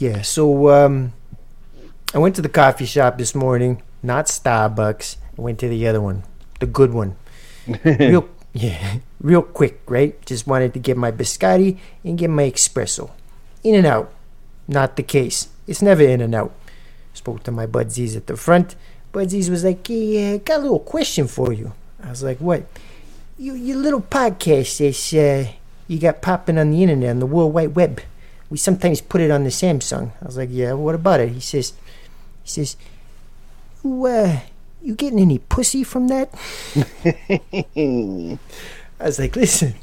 Yeah, so um, I went to the coffee shop this morning, not Starbucks. I went to the other one, the good one. Real, yeah, real quick, right? Just wanted to get my biscotti and get my espresso. In and out. Not the case. It's never in and out. Spoke to my budsies at the front. Budsies was like, "Hey, uh, got a little question for you." I was like, "What?" You, your little podcast says uh, you got popping on the internet on the World Wide Web. We sometimes put it on the Samsung. I was like, "Yeah, what about it?" He says, "He says, you uh, you getting any pussy from that?" I was like, "Listen."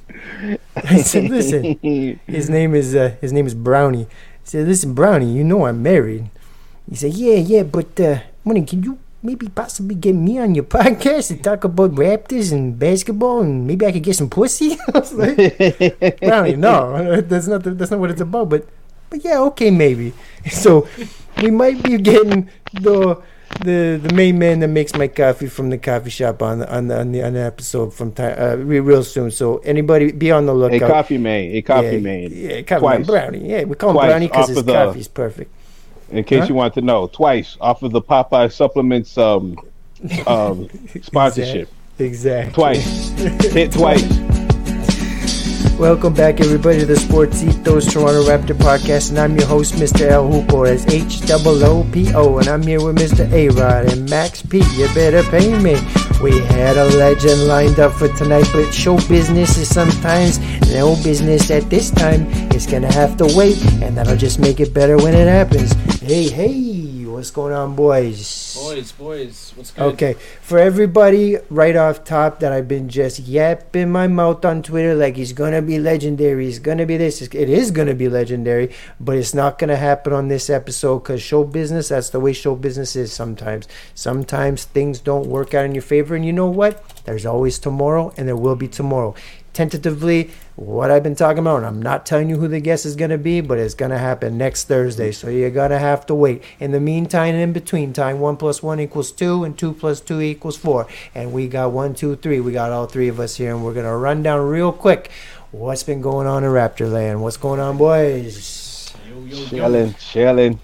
I said, "Listen." His name is uh, his name is Brownie. I said, "Listen, Brownie, you know I'm married." He said, "Yeah, yeah, but uh, Money, can you maybe possibly get me on your podcast to talk about Raptors and basketball, and maybe I could get some pussy?" I like, "Brownie, no, that's not the, that's not what it's about." But but yeah, okay, maybe. So we might be getting the the the main man that makes my coffee from the coffee shop on the on the on the, on the episode from time uh, real soon. So anybody be on the lookout. A coffee made. A coffee yeah, made. Yeah, coffee man, brownie. Yeah, we call him Twice brownie because his coffee is perfect. In case Huh? you want to know, twice off of the Popeye supplements um, um, sponsorship. Exactly. Twice. Hit twice. Welcome back, everybody, to the Sportsitos Toronto Raptor podcast, and I'm your host, Mr. El Hoopo, as H O O P O, and I'm here with Mr. A Rod and Max P. You better pay me. We had a legend lined up for tonight, but show business is sometimes no business at this time. It's gonna have to wait, and that'll just make it better when it happens. Hey, hey, what's going on, boys? Boys, boys, what's good? Okay, for everybody right off top that I've been just yapping my mouth on Twitter like he's gonna be legendary, he's gonna be this, it is gonna be legendary, but it's not gonna happen on this episode because show business, that's the way show business is sometimes. Sometimes things don't work out in your favor, and you know what? There's always tomorrow, and there will be tomorrow. Tentatively, what I've been talking about, and I'm not telling you who the guest is going to be, but it's going to happen next Thursday. So you're going to have to wait. In the meantime, and in between time, 1 plus 1 equals 2, and 2 plus 2 equals 4. And we got one, two, three. We got all three of us here, and we're going to run down real quick what's been going on in Raptor Land. What's going on, boys? Chilling, chilling.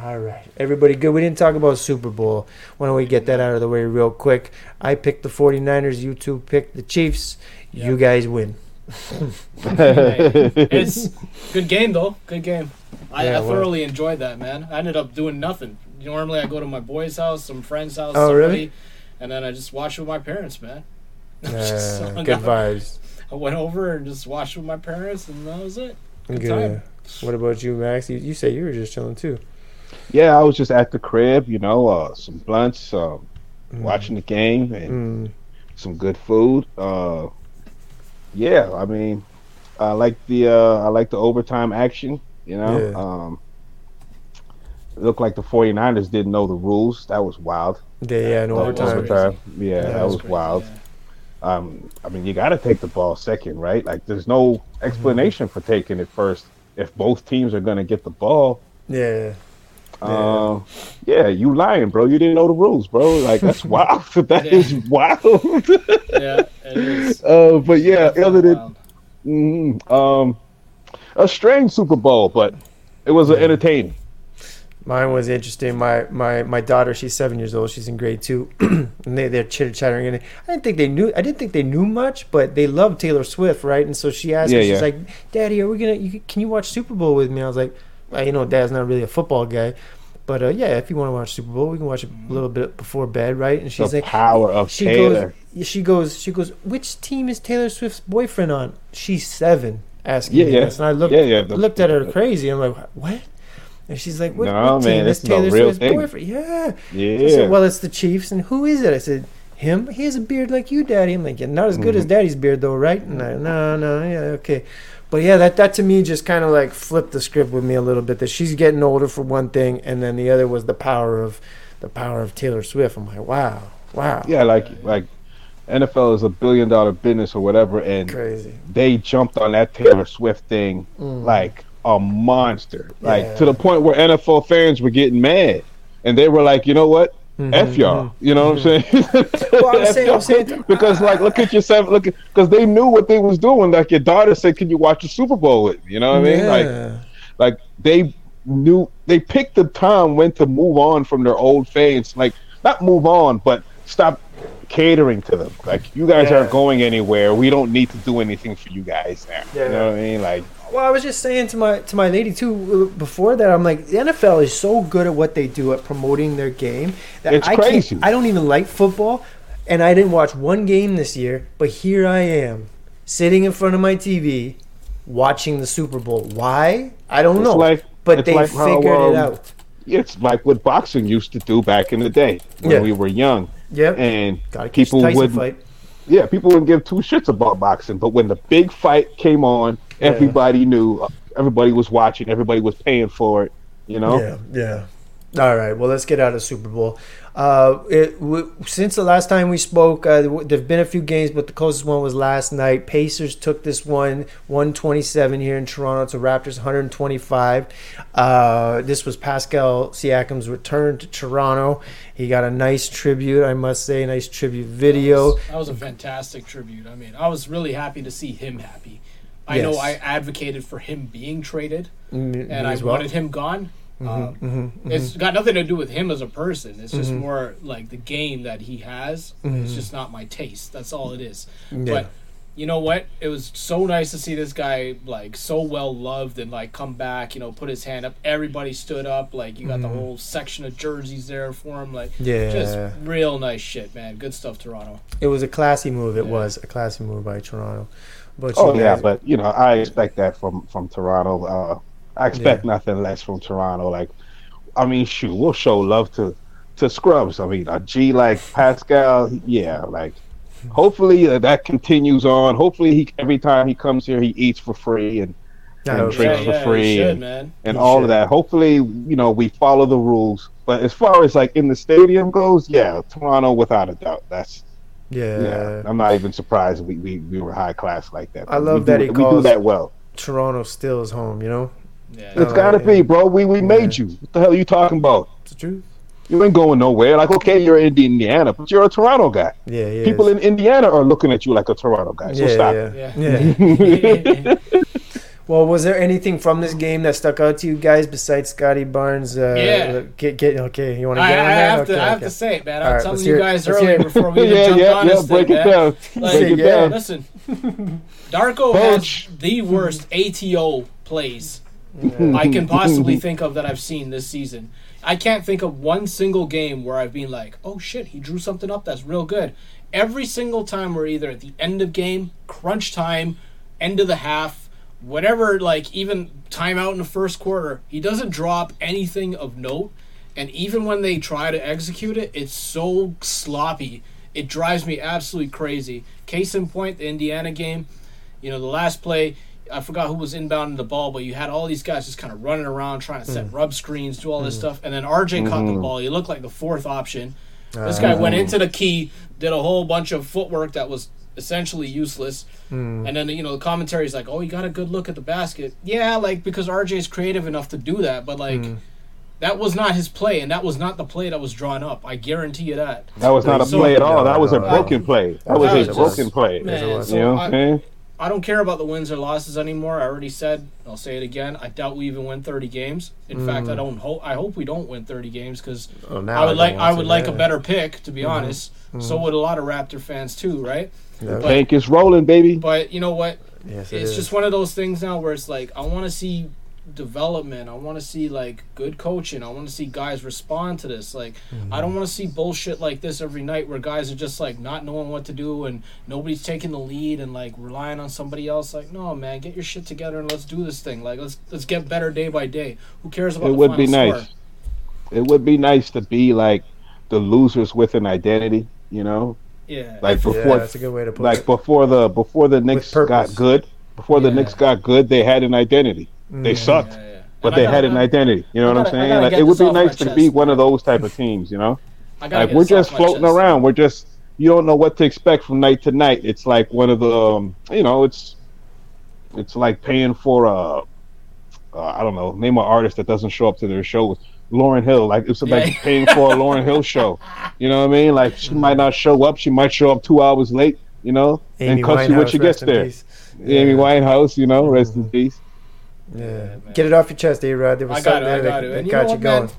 All right. Everybody good? We didn't talk about Super Bowl. Why don't we get that out of the way real quick? I picked the 49ers. You two picked the Chiefs. You guys win. It's good game though. Good game. I, Yeah, I what- thoroughly enjoyed that, man. I ended up doing nothing. Normally, I go to my boy's house, some friend's house, Oh, somebody, really? and then I just watch with my parents, man. Uh, So, good vibes. I went over and just watched with my parents, and that was it. Good Good. time. What about you, Max? You, you say you were just chilling too. Yeah, I was just at the crib, you know, uh, some blunts, um, Mm. watching the game, and Mm. some good food. Uh, yeah, I mean, I like the uh, I like the overtime action. You know, Yeah. um, it looked like the 49ers didn't know the rules. That was wild. Yeah, yeah, in That was overtime. Overtime. Yeah, Yeah, that that was was wild. yeah. Um, I mean, you got to take the ball second, right? Like, there's no explanation for taking it first if both teams are going to get the ball. Yeah. Uh, yeah, you lying, bro. You didn't know the rules, bro. Like, that's wild. That Yeah. is wild. Yeah, it is. uh, but yeah, other than Wild. Mhm. Um, a strange Super Bowl, but it was Yeah. entertaining. Mine was interesting. My my my daughter, she's seven years old. She's in grade two, and they they're chitter chattering. And I didn't think they knew. I didn't think they knew much, but they love Taylor Swift, right? And so she asked Yeah, me, she's like, "Daddy, are we gonna? You, can you watch Super Bowl with me?" I was like, well, "You know, Dad's not really a football guy, but uh, yeah, if you want to watch Super Bowl, we can watch it a little bit before bed, right?" And she's the like, power of she Taylor. goes, she goes, she goes. Which team is Taylor Swift's boyfriend on? She's seven. Asking Yeah, me yeah. this, and I looked, yeah, yeah. the- looked at her crazy. I'm like, what? And she's like, what, No, what man, team is Taylor real Swift's thing. boyfriend? Yeah. I yeah. said, well, it's the Chiefs. And who is it? I said, him. He has a beard like you, Daddy. I'm like, yeah, not as good as Mhm. Daddy's beard, though, right? And I, no, no, yeah, okay. But yeah, that, that to me just kind of like flipped the script with me a little bit. That she's getting older for one thing, and then the other was the power of the power of Taylor Swift. I'm like, wow, wow, yeah, like like NFL is a billion dollar business or whatever, and crazy. they jumped on that Taylor Swift thing Mm. like a monster, like Yeah. to the point where NFL fans were getting mad, and they were like, you know what? Mhm, F y'all, mhm. you know what I'm saying? Well, I'm saying- I'm saying- because like, look at yourself, look because they knew what they was doing. Like your daughter said, "Can you watch the Super Bowl with me?" You know what I mean? Like, like they knew they picked the time when to move on from their old fans. Like not move on, but stop catering to them. Like you guys Yeah. aren't going anywhere. We don't need to do anything for you guys now. Yeah. You know what I mean? Like Well, I was just saying to my to my lady too before that. I'm like, the NFL is so good at what they do at promoting their game that It's I crazy. can't. I don't even like football, and I didn't watch one game this year. But here I am, sitting in front of my TV, watching the Super Bowl. Why? I don't It's know. like- but they like how, figured um, it out. it's like what boxing used to do back in the day when Yeah. we were young, Yep. and people would fight. yeah, people wouldn't give two shits about boxing. But when the big fight came on, Yeah. everybody knew, uh, everybody was watching, everybody was paying for it. You know, Yeah, yeah. All right. Well, let's get out of Super Bowl. Uh, it, w- since the last time we spoke, uh, there've been a few games, but the closest one was last night. Pacers took this one, 127 here in Toronto to Raptors 125. Uh, this was Pascal Siakam's return to Toronto. He got a nice tribute, I must say, nice tribute video. That was a fantastic tribute. I mean, I was really happy to see him happy. I know I advocated for him being traded, Mm, and I well. wanted him gone. Um, mhm, It's got nothing to do with him as a person. It's just Mhm. more like the game that he has. It's just not my taste. That's all it is. Yeah. But you know what? It was so nice to see this guy like so well loved and like come back. You know, put his hand up. Everybody stood up. Like you got the whole section of jerseys there for him. Like Yeah. just real nice shit, man. Good stuff, Toronto. It was a classy move. It Yeah. was a classy move by Toronto. But Oh yeah, guys- but you know, I expect that from from Toronto. Uh, I expect nothing less from Toronto. Like, I mean, shoot, we'll show love to to scrubs. I mean, a G like Pascal, yeah, like. Hopefully uh, that continues on. Hopefully he every time he comes here he eats for free and I and hope drinks yeah, for yeah, free should, and, and all should. of that. Hopefully, you know, we follow the rules. But as far as like in the stadium goes, yeah, Toronto without a doubt. That's yeah. yeah. I'm not even surprised we, we, we were high class like that. I love we that do, he we do that well. Toronto still is home. You know, Yeah. It's Oh, gotta yeah. be, bro. We we made you. What the hell are you talking about? it's the truth. You ain't going nowhere. Like, okay, you're in Indiana, but you're a Toronto guy. Yeah, yeah. People in Indiana are looking at you like a Toronto guy. So yeah, stop. yeah, Yeah. yeah. well, was there anything from this game that stuck out to you guys besides Scotty Barnes? Uh, Yeah. Get, get okay. You want to get I on that? have okay, to. I have to say it, man. All I'm right, telling let's you hear it. guys Let's earlier before we even yeah, jumped yeah, on yeah. this Break thing, it man. down. Like, Break it down. Listen, Darko Coach. has the worst ATO plays I can possibly think of that I've seen this season. I can't think of one single game where I've been like, "Oh shit, he drew something up that's real good." Every single time we're either at the end of game, crunch time, end of the half, whatever, like even timeout in the first quarter, he doesn't drop anything of note. And even when they try to execute it, it's so sloppy. It drives me absolutely crazy. Case in point, the Indiana game. You know, the last play, I forgot who was inbounding the ball, but you had all these guys just kind of running around trying to set Mm. rub screens, do all this stuff, and then RJ caught the ball. He looked like the fourth option. This Uh, guy went into the key, did a whole bunch of footwork that was essentially useless. Hmm. And then you know the commentary is like, "Oh, you got a good look at the basket." Yeah, like because RJ is creative enough to do that, but like Hmm. that was not his play, and that was not the play that was drawn up. I guarantee you that. That was not a So- play at all. That was a No, no, broken no. play. That was That a was broken just- play. Man, was. so You know what I- I'm saying? I don't care about the wins or losses anymore. I already said. I'll say it again. I doubt we even win 30 games. In fact, I don't hope. I hope we don't win 30 games because Oh, I would don't like. want I to, would like yeah. a better pick, to be honest. So would a lot of Raptor fans too, right? Yeah. Bank is rolling, baby. But you know what? Yes, it it's is. just one of those things now where it's like I want to see development. I want to see like good coaching. I want to see guys respond to this. Like I mm-hmm. don't want to see bullshit like this every night where guys are just like not knowing what to do and nobody's taking the lead and like relying on somebody else. Like no, man, get your shit together and let's do this thing. Like let's let's get better day by day. Who cares about It the would be nice. score? It would be nice to be like the losers with an identity, you know? Yeah. Like yeah, before that's a good way to put like it. before the before the Knicks got good, before the Yeah. Knicks got good, they had an identity. They Mm. sucked, Yeah, yeah. but And they gotta- had an identity. You know I what I'm saying? Like, it would be nice to chest. be one of those type of teams, you know? Like we're just floating chest. around. We're just you don't know what to expect from night to night. It's like one of the um, you know, it's it's like paying for a uh, I don't know, name an artist that doesn't show up to their show. Lauryn Hill, like it's like Yeah. paying for a Lauryn Hill show. You know what I mean? Like she might not show up. She might show up two hours late. You know, Amy and cuss you when Winehouse, she gets rest there. peace. Amy Yeah. Winehouse, you know, rest in Mhm. peace. Yeah. man. Get it off your chest, A Rod. There was I got something it. I got that, it. that And you got know you what, going. man?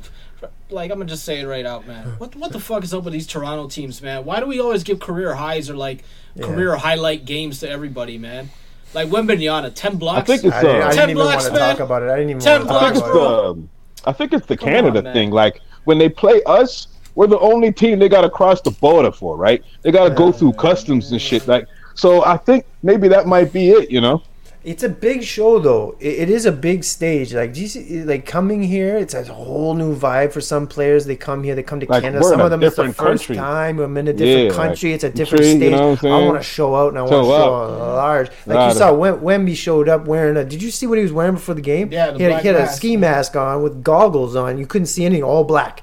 Like I'm gonna just say it right out, man. What what the fuck is up with these Toronto teams, man? Why do we always give career highs or like Yeah. career highlight games to everybody, man? Like Wembanyama, ten blocks. I think it's, I didn't, I uh, didn't Ten even want blocks, to man. talk about it. I didn't even Ten want to I talk blocks, about it. bro. the, um, I think it's the Come Canada on, thing. Like when they play us, we're the only team they got to cross the border for, right? They got to go through customs and shit. Like, so I think maybe that might be it. You know? It's a big show, though. It, it is a big stage. Like, do you see, like coming here, it's a whole new vibe for some players. They come here, they come to Like, Canada. Some of them it's the different first country. time. I'm in a different Yeah, country. like, it's a different country, you stage. know I'm I saying? want to show out and I want Show to show up. large. Like Right. you saw, Wem- Wemby showed up wearing a. Did you see what he was wearing before the game? Yeah, the he had, black he had a mask. ski mask on with goggles on. You couldn't see anything. All black,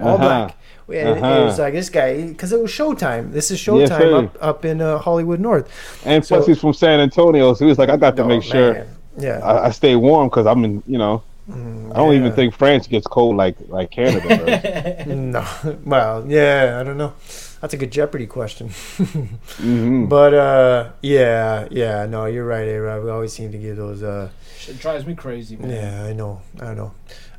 all Uh-huh. black. And it Uh-huh. was like this guy because it was Showtime. This is Showtime sir. up up in uh, Hollywood North. And So- plus, he's from San Antonio, so he was like, I got to Oh, make sure man. Yeah. I, I stay warm because I'm in. You know, I don't Mm, yeah. even think France gets cold like like Canada. does. No, well, yeah, I don't know. That's a good Jeopardy question. Mhm. But uh, yeah, yeah, no, you're right, A-Rod. We always seem to give those. Uh, Shit drives me crazy, man. yeah, I know, I know.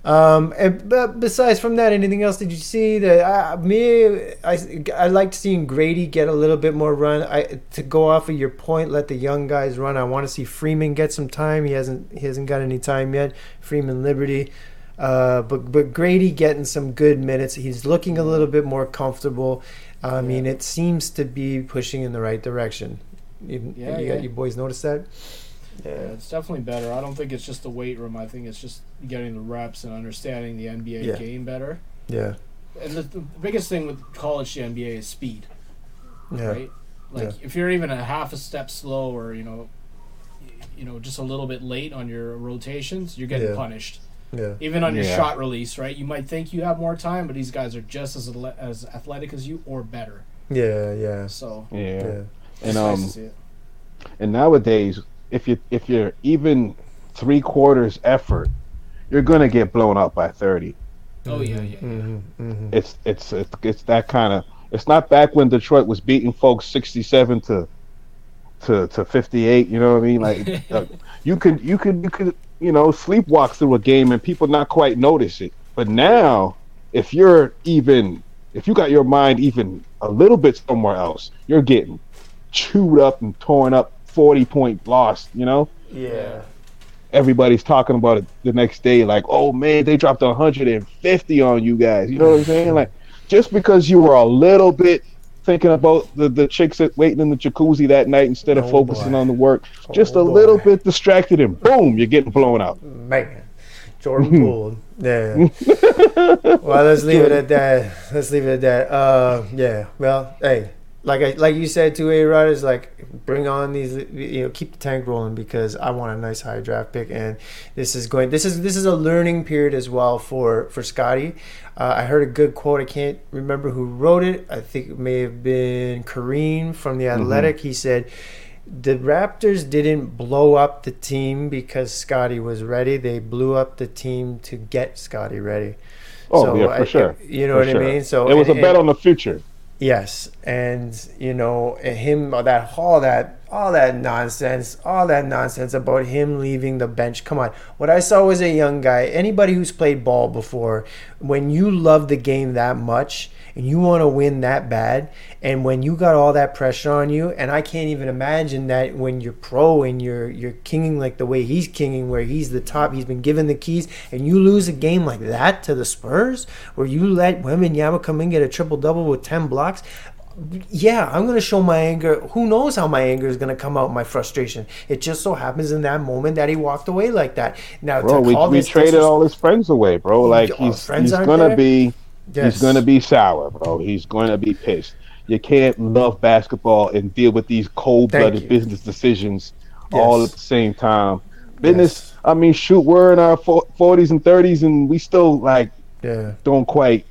Um, and but besides from that, anything else did you see that uh, me? I I liked seeing Grady get a little bit more run. I to go off of your point, let the young guys run. I want to see Freeman get some time. He hasn't he hasn't got any time yet. Freeman Liberty. Uh, but but Grady getting some good minutes. He's looking a little bit more comfortable. I mean, it seems to be pushing in the right direction. You, Yeah, you, yeah. you boys notice that? Yeah, it's definitely better. I don't think it's just the weight room. I think it's just getting the reps and understanding the NBA Yeah. game better. Yeah, And the, the biggest thing with college to NBA is speed, yeah, right? Like if you're even a half a step slow or you know, you know, just a little bit late on your rotations, you're getting Yeah. punished. yeah. Even on your shot release, right? You might think you have more time, but these guys are just as ale- as athletic as you or better. Yeah, yeah, So yeah. yeah. And it's nice um, to see it. and nowadays, if you if you're even three quarters effort, you're gonna get blown up by thirty. Oh yeah, yeah. yeah. hmm hmm It's it's it's, it's that kind of. It's not back when Detroit was beating folks sixty-seven to to to fifty-eight. You know what I mean? Like uh, you could you could you could you know sleepwalk through a game and people not quite notice it. But now, if you're even if you got your mind even a little bit somewhere else, you're getting chewed up and torn up. Forty point loss. You know. Yeah. everybody's talking about it the next day, like, oh man, they dropped 150 on you guys. You know what I'm saying? Like, just because you were a little bit thinking about the, the chicks that waiting in the jacuzzi that night instead of Oh, focusing boy. on the work, just Oh, a boy. little bit distracted, and boom, you're getting blown out. Man, Jordan Poole. Yeah. well, let's leave it at that. Let's leave it at that. Uh, yeah. Well, hey, like I like you said to A Rod is like bring on these. You know, keep the tank rolling because I want a nice high draft pick, and this is going. This is this is a learning period as well for for Scotty. Uh, I heard a good quote. I can't remember who wrote it. I think it may have been Koreen from the Athletic. He said the Raptors didn't blow up the team because Scotty was ready. They blew up the team to get Scotty ready. Oh So, yeah, for I- sure. You know For what sure. I mean? So it was and- a bet on the future. Yes, and you know him that hall that all that nonsense, all that nonsense about him leaving the bench. Come on, what I saw was a young guy. Anybody who's played ball before, when you love the game that much and you want to win that bad, and when you got all that pressure on you, and I can't even imagine that when you're pro and you're you're kinging like the way he's kinging, where he's the top, he's been given the keys, and you lose a game like that to the Spurs, where you let Wembanyama come in get a triple double with ten blocks yeah, I'm gonna show my anger. Who knows how my anger is gonna come out? My frustration. It just so happens in that moment that he walked away like that. Now, Bro, to we, we this traded all his friends away, bro. Like he's he's gonna be Yes. he's gonna be sour, bro. He's gonna be pissed. You can't love basketball and deal with these cold-blooded business decisions all at the same time. Business. I mean, shoot, we're in our forties and thirties, and we still like Yeah, don't quite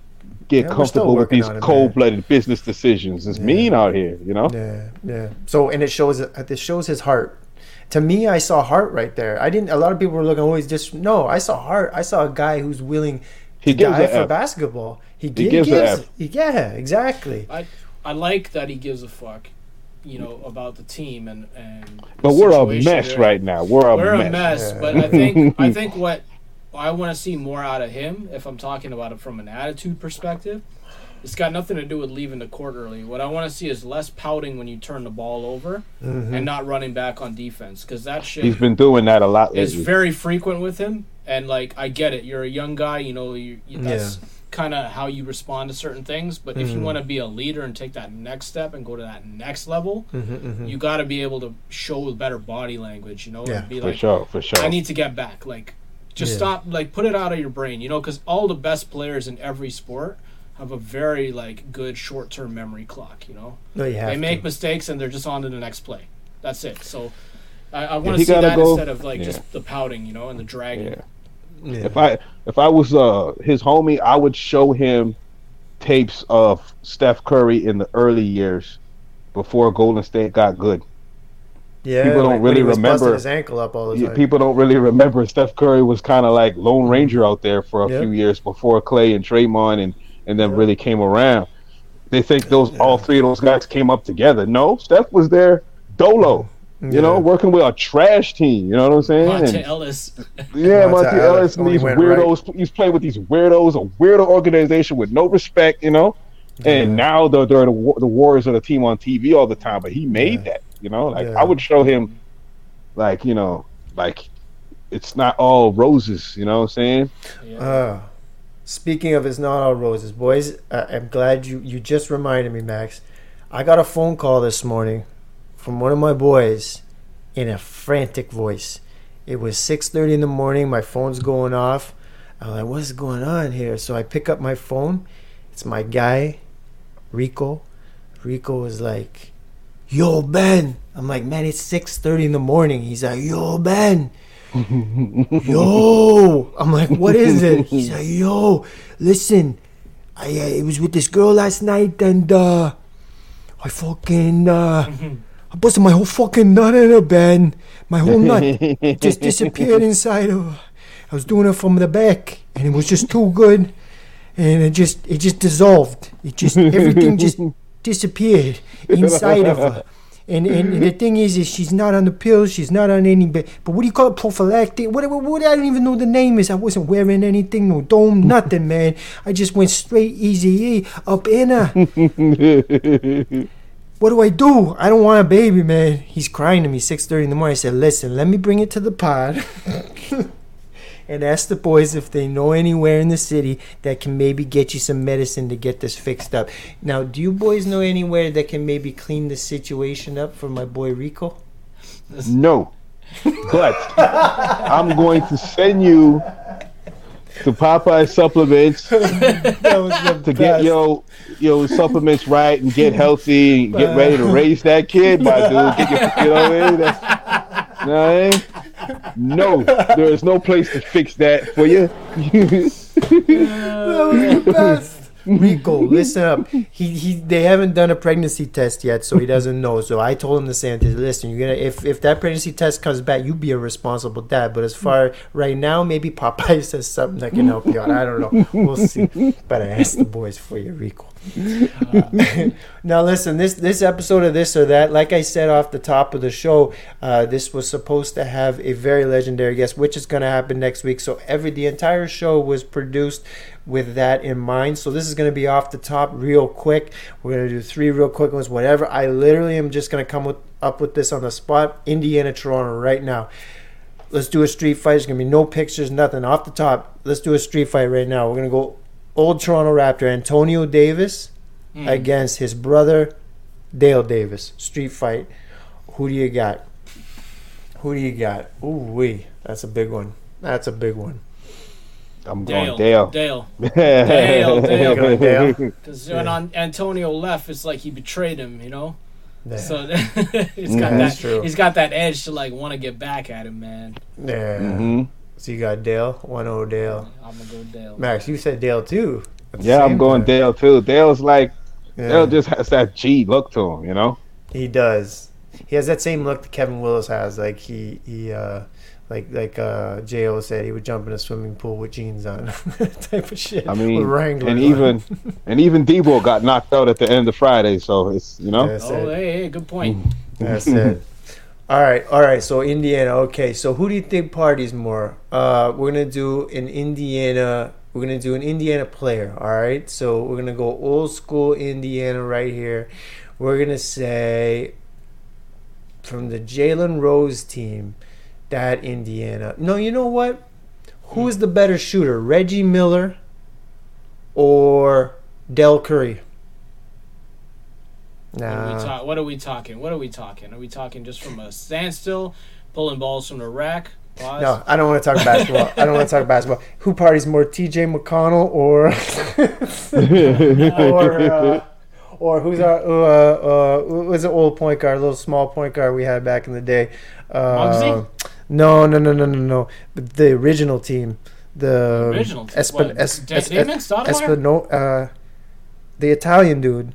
get Yeah, comfortable with these on it, man. cold blooded business decisions. It's Yeah. mean out here, you know. yeah, yeah. So, and it shows it shows his heart. To me, I saw heart right there. I didn't. A lot of people were looking always just no. I saw heart. I saw a guy who's willing He to gives die a for F. basketball. He, gi- gives a gives. F. Yeah, exactly. I I like that he gives a fuck. you know, about the team and and. But we're a mess they're right now. We're a We're mess. a mess, Yeah. but I think I think what I want to see more out of him, if I'm talking about it from an attitude perspective, it's got nothing to do with leaving the court early. What I want to see is less pouting when you turn the ball over mm-hmm. and not running back on defense because that shit He's been doing that a lot is lately. very frequent with him. And like, I get it. You're a young guy. You know, you, you, that's kind of how you respond to certain things. But if you mm-hmm. want to be a leader and take that next step and go to that next level, mm-hmm, you got to be able to show better body language. You know, Yeah, and be for like, sure, for sure. I need to get back. Like, just Yeah. stop. Like, put it out of your brain. You know, because all the best players in every sport have a very like good short term memory clock. You know, No, you have they make to. mistakes and they're just on to the next play. That's it. So. I, I want to see that go- instead of like yeah. just the pouting, you know, and the dragging. yeah. Yeah. If I if I was uh his homie, I would show him tapes of Steph Curry in the early years before Golden State got good. Yeah, people don't like when really he was remember- his ankle up all the Yeah, time. people don't really remember Steph Curry was kind of like Lone Ranger out there for a Yeah. few years before Clay and Draymond and and then Yeah. really came around. They think those all three of those guys came up together. No, Steph was there dolo. You know, working with a trash team. You know what I'm saying? Monta And- Ellis. Yeah, Monta Monta Ellis Ellis and these went weirdos. He's playing with these weirdos, a weirdo organization with no respect, you know. And now they're, they're the, the Warriors of the team on TV all the time. But he made Yeah. that, you know. Like Yeah. I would show him, like you know, like it's not all roses. You know what I'm saying? Yeah. Uh, speaking of it's not all roses, boys. Uh, I'm glad you you just reminded me, Max. I got a phone call this morning from one of my boys in a frantic voice. It was 6:30 in the morning. My phone's going off. I'm like, "What's going on here?" So I pick up my phone. It's my guy, Rico. Rico is like, "Yo, Ben." I'm like, "Man, it's 6:30 in the morning." He's like, "Yo, Ben." yo i'm like what is it he's like yo listen i uh, it was with this girl last night and uh i fucking uh i busted my whole fucking nut in her ben my whole nut just disappeared inside of her i was doing it from the back and it was just too good and it just it just dissolved it just everything just disappeared inside of her and, and the thing is, is she's not on the pills. She's not on any. But, but what do you call it? Prophylactic? What, what, what? I don't even know the name is. I wasn't wearing anything, no dome, nothing, man. I just went straight easy eh, up in her. what do I do? I don't want a baby, man. He's crying to me 6:30 in the morning. I said, listen, let me bring it to the pod. and ask the boys if they know anywhere in the city that can maybe get you some medicine to get this fixed up. Now, do you boys know anywhere that can maybe clean the situation up for my boy Rico? No, but I'm going to send you to Popeye supplements That was the to get your your supplements right and get healthy and get ready to raise that kid, my dude. Get your, you know what I mean? That's, you know what I mean? No, there is no place to fix that for you. That was the best. Rico, listen up. He he. They haven't done a pregnancy test yet, so he doesn't know. So I told him the same thing. Listen, you're gonna if if that pregnancy test comes back, you be a responsible dad. But as far right now, maybe Popeye says something that can help you out. I don't know. We'll see. But I asked the boys for you, Rico. Now listen, this this episode of this or that, like I said off the top of the show, uh, this was supposed to have a very legendary guest, which is going to happen next week. So every the entire show was produced with that in mind. So this is going to be off the top, real quick. We're going to do three real quick ones, whatever. I literally am just going to come with, up with this on the spot. Indiana, Toronto, right now. Let's do a street fight. There's going to be no pictures, nothing off the top. Let's do a street fight right now. We're going to go old Toronto Raptor Antonio Davis against his brother Dale Davis. Street fight. Who do you got? Who do you got? Ooh wee, that's a big one. That's a big one. I'm Dale. going Dale. Dale. Dale, Dale, Dale. Dale. Because when on Antonio left, it's like he betrayed him, you know. Yeah. So he's got That's that. true. He's got that edge to like want to get back at him, man. yeah. hmm So you got Dale, one O Dale. I'm gonna go Dale. Max, you said Dale too. Yeah, I'm going time. Dale too. Dale's like Yeah, Dale just has that G look to him, you know. he does. he has that same look that Kevin Willis has. Like he he uh, like like uh, Jo said, he would jump in a swimming pool with jeans on, type of shit. I mean, with Wranglers and on. even and even Debo got knocked out at the end of Friday, so it's you know. Oh, it. hey, hey, good point. That's it. All right, all right. So Indiana. Okay, so who do you think parties more? Uh, we're gonna do an Indiana. We're gonna do an Indiana player. All right. So we're gonna go old school Indiana right here. We're gonna say from the Jalen Rose team, that Indiana. No, you know what? Who is the better shooter, Reggie Miller or Del Curry? What, are we ta- what are we talking? What are we talking? Are we talking just from a standstill, pulling balls from the rack? Pause? No, I don't want to talk basketball. I don't want to talk basketball. Who parties more, T.J. McConnell or or uh, or who's our uh, uh, the old point guard, a little small point guard we had back in the day? Uh, no, no, no, no, no, no. The, the original team, the Original team, Espen, what, es, es, es? Espino- uh, the Italian dude.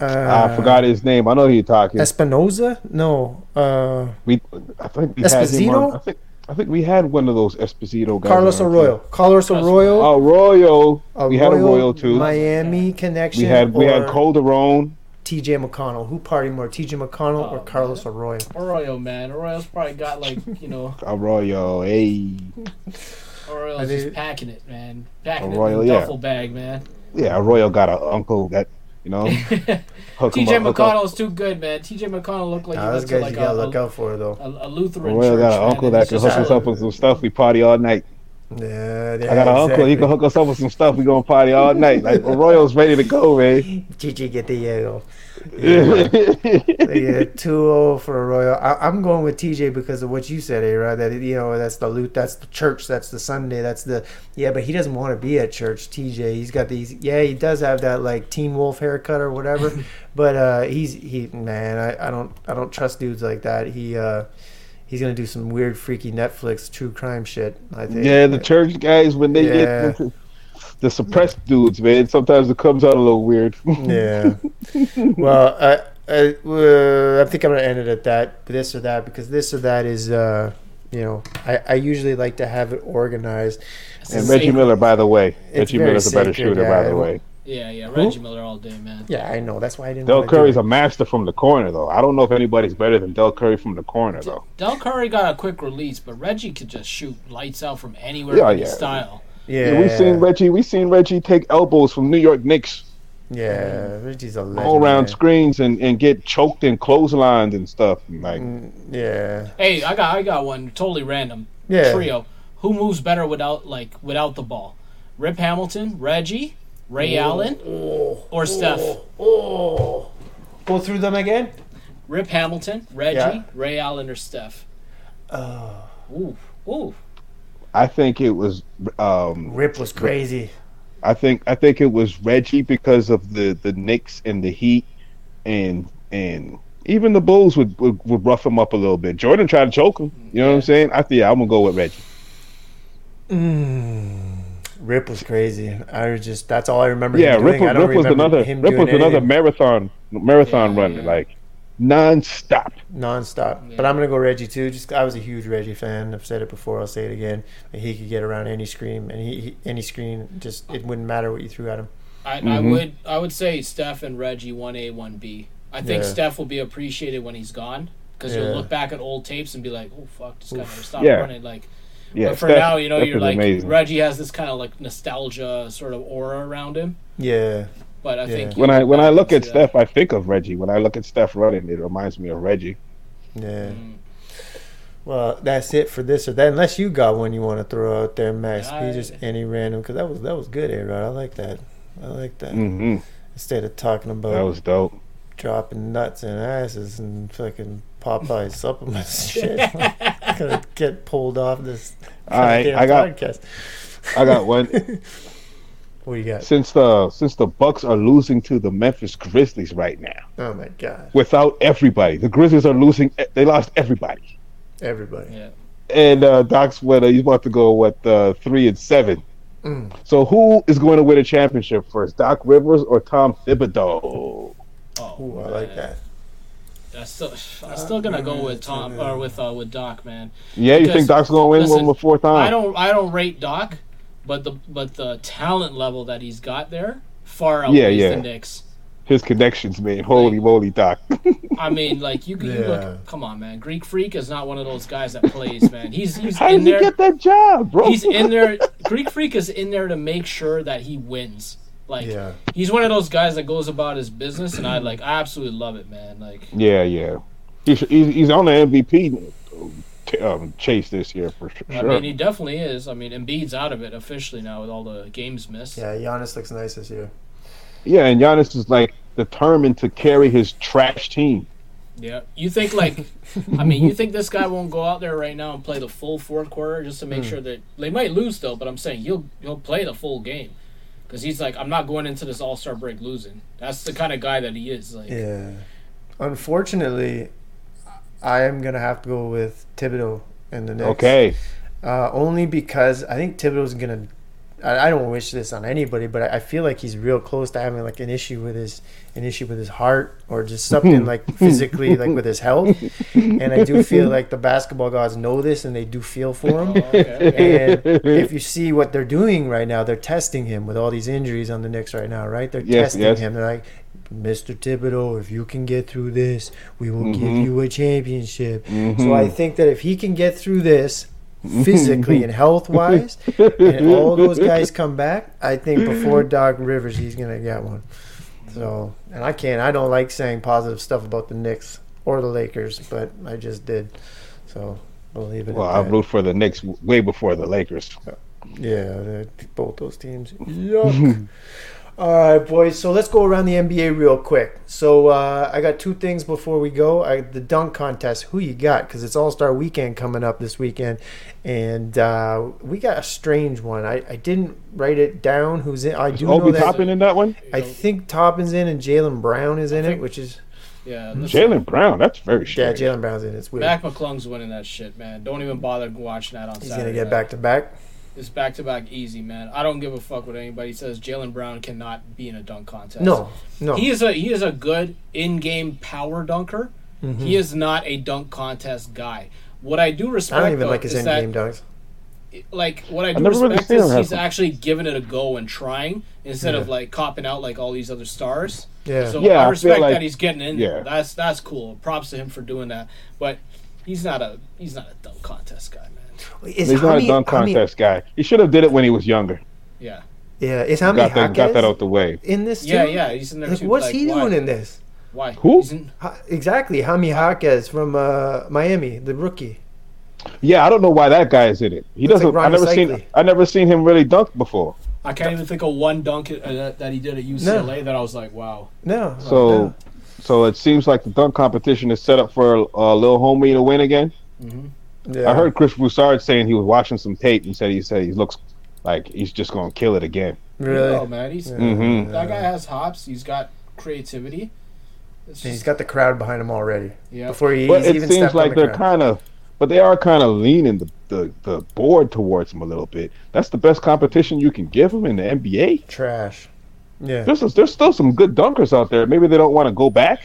Uh, I forgot his name. I know who you're talking. Espinoza? No. Uh, we, I think we had him Esposito? on, I think, I think we had one of those Esposito guys. Carlos on our team. Arroyo. Carlos Arroyo. Oh, Royal. we had a Royal too. Miami connection. we had we had Calderon. TJ McConnell. Who party more, TJ McConnell or Oh, Carlos Arroyo? Arroyo, man. Arroyo's probably got like you know. Arroyo. Hey. Arroyo's I just packing it, man. Packing Arroyo, it in a yeah. duffel bag, man. Yeah, Arroyo got an uncle that you know. TJ up, hook up. McConnell's too good, man. TJ McConnell looked like Nah, he those went guys like you gotta a, look out for though. a, a Lutheran Arroyo church. got an man, uncle that can hook us up with some stuff. We party all night. Yeah, yeah I got an uncle. He can hook us up with some stuff. We gonna party all night. Like Arroyo's ready to go, man. TJ get the yellow. Yeah, yeah 2 for Arroyo. I, I'm going with TJ because of what you said, A Rod. That you know, that's the loot, that's the church, that's the Sunday, that's the yeah. But he doesn't want to be at church. TJ, he's got these. Yeah, he does have that like Teen Wolf haircut or whatever. but uh, he's he man, I, I don't I don't trust dudes like that. He uh, he's gonna do some weird, freaky Netflix true crime shit. I think. yeah, the church guys when they Yeah. get the suppressed dudes, man. Sometimes it comes out a little weird. Yeah. well, I, I, uh, I think I'm gonna end it at that. This or that, because this or that is, uh, you know, I, I usually like to have it organized. It's And Reggie sacred- Miller, by the way, It's Reggie Miller's a better sacred, shooter, by the way. Yeah, yeah. Reggie Miller all day, man. Yeah, I know. That's why I didn't. Del wanna do Curry's it. a master from the corner, though. I don't know if anybody's better than Del Curry from the corner, though. Del Curry got a quick release, but Reggie could just shoot lights out from anywhere Yeah, in his yeah. style. Yeah, Yeah, we've seen Reggie. We've seen Reggie take elbows from New York Knicks Yeah, Reggie's a legend. all around man. screens and, and get choked in clotheslines and stuff. Like Mm, Yeah, Hey, I got I got one totally random. yeah. Trio. Who moves better without like without the ball? Rip Hamilton, Reggie, Ray Allen, or Steph? Oh, go through them again. Rip Hamilton, Reggie, Yeah. Ray Allen, or Steph? Oh, Ooh, ooh. I think it was. Um, Rip was crazy. I think I think it was Reggie because of the the Knicks and the Heat, and and even the Bulls would would, would rough him up a little bit. Jordan tried to choke him. You know what I'm saying? I think yeah, I'm gonna go with Reggie. Mm. Rip was crazy. I was just that's all I remember. Yeah, him Rip. I was- don't Rip was another him Rip was another anything marathon marathon Yeah, runner like non-stop. nonstop. Yeah. But I'm gonna go Reggie too. Just I was a huge Reggie fan. I've said it before. I'll say it again. He could get around any screen, and he, he any screen. Just it wouldn't matter what you threw at him. I, I Mhm. would I would say Steph and Reggie one A one B. I think Yeah. Steph will be appreciated when he's gone because Yeah. you'll look back at old tapes and be like, oh fuck, this guy Oof. never stopped Yeah. running. Like, Yeah, but for Steph- now, you know, Steph you're like amazing. Reggie has this kind of like nostalgia sort of aura around him. Yeah, But I Yeah. think When I when I look at see that. Steph, I think of Reggie. When I look at Steph running, it reminds me of Reggie. yeah. Mm. Well, that's it for this or that. Unless you got one you want to throw out there, Max. I- just any random because that was that was good, Aaron. I like that. I like that. hmm Instead of talking about That was dope. dropping nuts and asses and fucking Popeye supplements and shit. Gonna get pulled off this All right, I got podcast. I got one. What do you got? since the since the Bucks are losing to the Memphis Grizzlies right now, Oh my god, without everybody, the Grizzlies are losing. They lost everybody. everybody. Yeah. And uh, Doc's what he's about to go what uh, three and seven. Mm. So who is going to win a championship first, Doc Rivers or Tom Thibodeau? Oh, Ooh, I like that. I still, I'm still gonna go with Tom or with uh, with Doc, man. Yeah, you Because- think Doc's gonna win listen, one more fourth time? I don't, I don't rate Doc, but the but the talent level that he's got there far outweighs Yeah, yeah. the Knicks. His connections, man. Holy moly, Doc. I mean, like you, can you Yeah. look. Come on, man. Greek Freak is not one of those guys that plays, man. He's he's How in did he get that job, bro? He's in there. Greek Freak is in there to make sure that he wins. Like Yeah. he's one of those guys that goes about his business, and I like. I absolutely love it, man. Like Yeah, yeah. He's, he's, he's on the MVP t- um, chase this year for sure. I mean, he definitely is. I mean, Embiid's out of it officially now with all the games missed. Yeah, Giannis looks nice this year. yeah, and Giannis is like determined to carry his trash team. Yeah. You think like, I mean, you think this guy won't go out there right now and play the full fourth quarter just to make Hmm. sure that they might lose though. but I'm saying he'll he'll play the full game because he's like, I'm not going into this All Star break losing. That's the kind of guy that he is. Like, Yeah. Unfortunately, I am gonna have to go with Thibodeau in the Knicks. Okay. Uh, only because I think Thibodeau's gonna. I, I don't wish this on anybody, but I, I feel like he's real close to having like an issue with his an issue with his heart or just something like physically like with his health. And I do feel like the basketball gods know this and they do feel for oh, him. okay, okay. And if you see what they're doing right now, they're testing him with all these injuries on the Knicks right now, right? They're Yes, testing yes. him. They're like, Mr. Thibodeau, if you can get through this, we will give Mhm. you a championship. So Mhm. I think that if he can get through this physically and health wise, and all those guys come back, I think before Doc Rivers, he's gonna get one. So, and I can't. I don't like saying positive stuff about the Knicks or the Lakers, but I just did. So we'll leave it. Well, I root for the Knicks way before the Lakers. Yeah, both those teams. Yuck. All right, boys. So let's go around the NBA real quick. So uh, I got two things before we go. I, the dunk contest. Who you got? Because it's All Star Weekend coming up this weekend, and uh, we got a strange one. I, I didn't write it down. Who's in? I do know Obi that. Toppin in that one? I think Toppin's in and Jaylen Brown is in it, which is Yeah. Jaylen Brown. That's very yeah, strange. Jaylen Brown's in. It's weird. Mac McClung's winning that shit, man. Don't even bother watching that on He's Saturday. gonna get back to back. It's back to back easy, man. I don't give a fuck what anybody says. Jaylen Brown cannot be in a dunk contest. No, no. He is a he is a good in-game power dunker. Mhm. He is not a dunk contest guy. What I do respect, I don't even though, like his is in-game that, dunks. like what I do never really respect seen is he's them. actually giving it a go and trying instead of like copping out like all these other stars. Yeah. So Yeah, I I respect like- that he's getting in yeah. there. That's that's cool. Props to him for doing that. But he's not a he's not a dunk contest guy, man. Is He's not a Hami- dunk Hami- contest guy. He should have did it when he was younger. Yeah. Yeah, is Hami Got that, got that out the way. in this too? Yeah, yeah. He's in there Like, too. what's like, he why? doing in this? Why? Who? He's in, Ha- exactly, Jaime Jaquez from uh, Miami, the rookie. Yeah, I don't know why that guy is in it. He Looks doesn't. like I never Ronnie seen. Cycli. I never seen him really dunk before. I can't even think of one dunk uh, that, that he did at UCLA that I was like, wow. No, So, no. so it seems like the dunk competition is set up for uh, little homie to win again. Yeah. I heard Chris Broussard saying he was watching some tape and said he said he looks like he's just gonna kill it again. really. Oh man, he's Yeah. Mhm. that guy has hops. He's got creativity. It's And he's just, got the crowd behind him already. yeah. Before he, But he's it even seems like the they're kind of, but they are kind of leaning the, the the board towards him a little bit. That's the best competition you can give him in the NBA. trash. Yeah, There's there's still some good dunkers out there. Maybe they don't want to go back.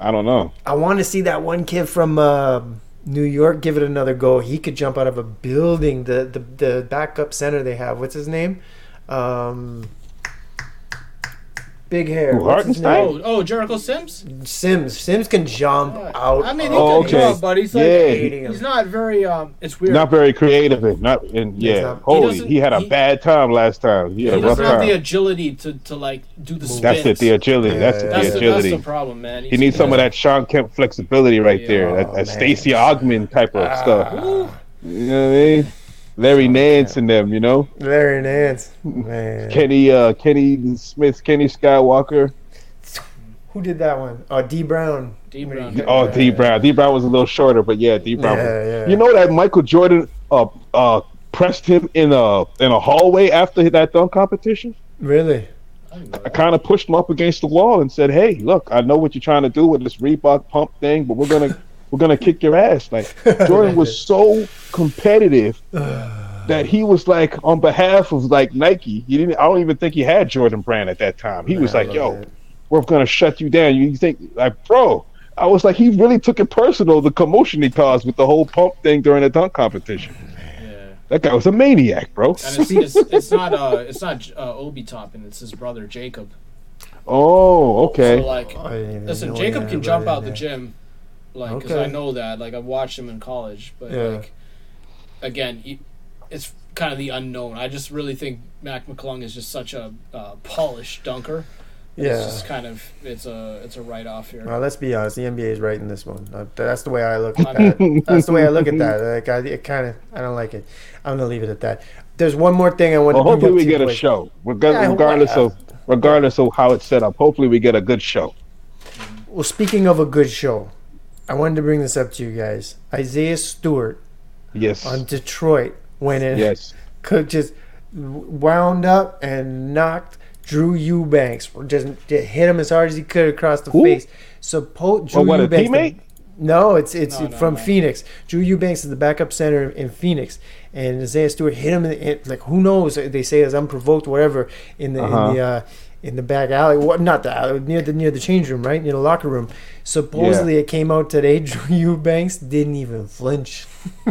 I don't know. I want to see that one kid from uh, New York give it another go. He could jump out of a building. The the, the backup center they have. What's his name? Um, big hair. Who, What's his Hartenstein? name? Oh, oh, Jericho Sims. Sims. Sims can jump out. I mean, he Oh, can okay. jump, but he's like Yeah. hating him. he's not very. Um, it's weird. Not very creative and not and yeah. not- he holy, doesn't- he had a he- bad time last time. He he a rough doesn't have the time. agility to, to like do the spins. That's it. The agility. That's it. Yeah. That's The the, agility. that's the problem, man. He needs some of that Shawn Kemp flexibility right Yeah. there. That, Oh, that man. Stacey Augmon type of Ah. stuff. You know what I mean? Larry Nance and them, you know? Larry Nance. Man. Kenny uh Kenny Smith, Kenny Skywalker. Who did that one? Oh, Dee Brown. Dee Brown. Oh, Dee Brown. Dee Brown was a little shorter, but yeah, Dee Brown. Yeah, yeah. You know that Michael Jordan uh uh pressed him in a in a hallway after that dunk competition? Really? I kind of pushed him up against the wall and said, "Hey, look, I know what you're trying to do with this Reebok pump thing, but we're gonna we're gonna kick your ass." Like Jordan was so competitive that he was like on behalf of like Nike. He didn't. I don't even think he had Jordan Brand at that time. He was like, "Yo, it. we're gonna shut you down." You think like, bro? I was like, he really took it personal, the commotion he caused with the whole pump thing during the dunk competition. Yeah. That guy was a maniac, bro. And it's, it's, it's not uh it's not uh, Obi Toppin, it's his brother Jacob. Oh, okay. So like, I didn't listen, Jacob can jump out the gym, like because Okay. I know that. Like I've watched him in college, but Yeah. like, again, he, it's kind of the unknown. I just really think Mac McClung is just such a uh, polished dunker. there. It's just kind of it's a it's a write off here. Well, let's be honest. The NBA is right in this one. Uh, That's the way I look at that. That's the way I look at that. Like, I, it kind of, I don't like it. I'm gonna leave it at that. There's one more thing I want Well, to bring hopefully we get a boys. show, Reg- Yeah, I hope- regardless of regardless of how it's set up. Hopefully we get a good show. Well, speaking of a good show, I wanted to bring this up to you guys. Isaiah Stewart Yes, on Detroit went in, yes. could just wound up and knocked Drew Eubanks, or just, just hit him as hard as he could across the Who? face. Suppo- Drew Oh, what, a Eubanks, the- teammate? No, it's it's No, no, from no. Phoenix. Drew Eubanks is the backup center in Phoenix, and Isaiah Stewart hit him. In the, in, like who knows? They say it's unprovoked, whatever. In the Uh-huh. in the uh, in the back alley, what not the alley, near the near the change room, right near the locker room. Supposedly, it came out today. Drew Eubanks didn't even flinch.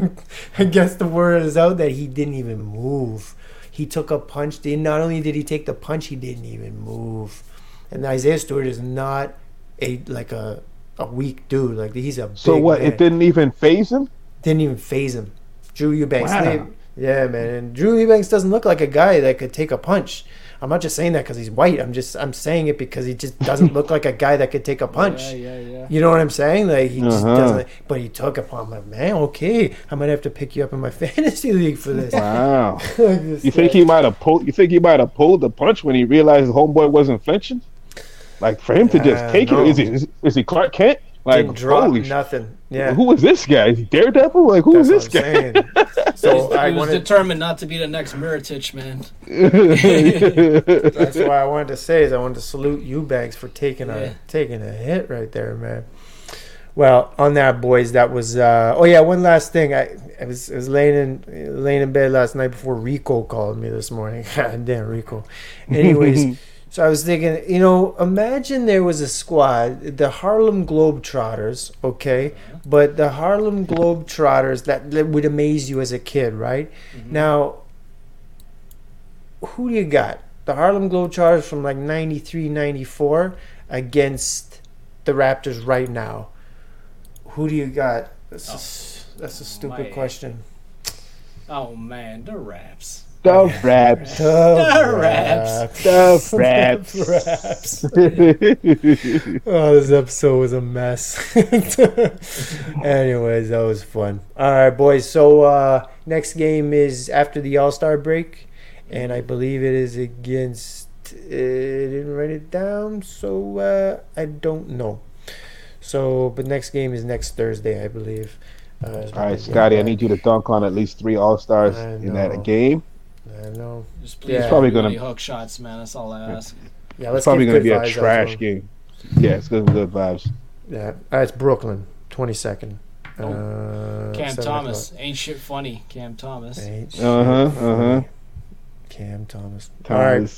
I guess the word is out that he didn't even move. He took a punch. Did not only did he take the punch, he didn't even move. And Isaiah Stewart is not a like a a weak dude. Like he's a So what? man. It didn't even phase him. didn't even phase him. Drew Eubanks. Wow. they- yeah, man. And Drew Eubanks doesn't look like a guy that could take a punch. I'm not just saying that because he's white. I'm just I'm saying it because he just doesn't look like a guy that could take a punch. Yeah, yeah, yeah. You know what I'm saying? Like he just Uh-huh. doesn't. But he took it. I'm like, man, okay. I might have to pick you up in my fantasy league for this. Wow. You think guy. he might have pulled? You think he might have pulled the punch when he realized his homeboy wasn't flinching? Like for him to Uh, just take no. it? Is he is, is he Clark Kent? Like didn't drop holy nothing? Yeah, Who is this guy? Is he Daredevil? Like who is that's this what I'm guy? saying. So I was wanted. determined not to be the next Miritich, man. That's why I wanted to say is I wanted to salute Eubanks for taking Yeah. a taking a hit right there, man. Well, on that, boys, that was. Uh, oh yeah, one last thing. I, I was I was laying in laying in bed last night before Rico called me this morning. God damn Rico. Anyways, so I was thinking, you know, imagine there was a squad, the Harlem Globetrotters, okay, but the Harlem Globetrotters that, that would amaze you as a kid, right? Mm-hmm. Now, who do you got? The Harlem Globetrotters from like 93, 94 against the Raptors right now. Who do you got? That's, a, oh, that's a oh, stupid man. question. Oh man, the raps. The raps. The Raps. The raps. Raps. Oh, this episode was a mess. Anyways, that was fun. All right, boys. So uh, next game is after the All Star break, and I believe it is against. Uh, didn't write it down, so uh, I don't know. So, but next game is next Thursday, I believe. Uh, All right, Scotty, I need you to dunk on at least three All Stars in that game. I know. Just please Yeah. Probably gonna- any hook shots, man. That's all I ask. Yeah, It's let's probably going to be a trash game. Yeah, it's going to be good vibes. Yeah, uh, it's Brooklyn, twenty second. Oh. Uh, Cam 7 Thomas ain't shit funny. Cam Thomas. Ain't Uh huh. shit Uh huh. funny. Cam Thomas. All right,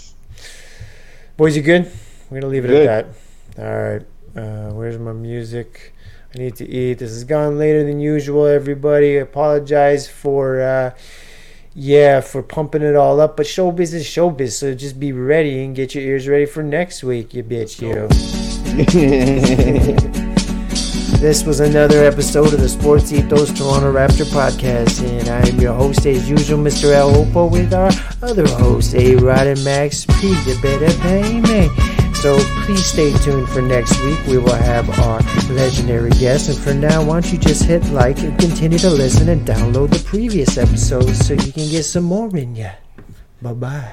boys, you good? We're gonna leave it Good. at that. All right. Uh, where's my music? I need to eat. This has gone later than usual. Everybody, I apologize for. Uh, yeah, for pumping it all up, but showbiz is showbiz, so just be ready and get your ears ready for next week, you bitch, you. This was another episode of the Sports Ethos Toronto Raptor podcast, and I am your host, as usual, Mr. El Hoopo, with our other hosts, A Rod and Max P. You better pay me. So please stay tuned for next week. We will have our legendary guest. and for now, why don't you just hit like and continue to listen and download the previous episodes so you can get some more in ya. Bye bye.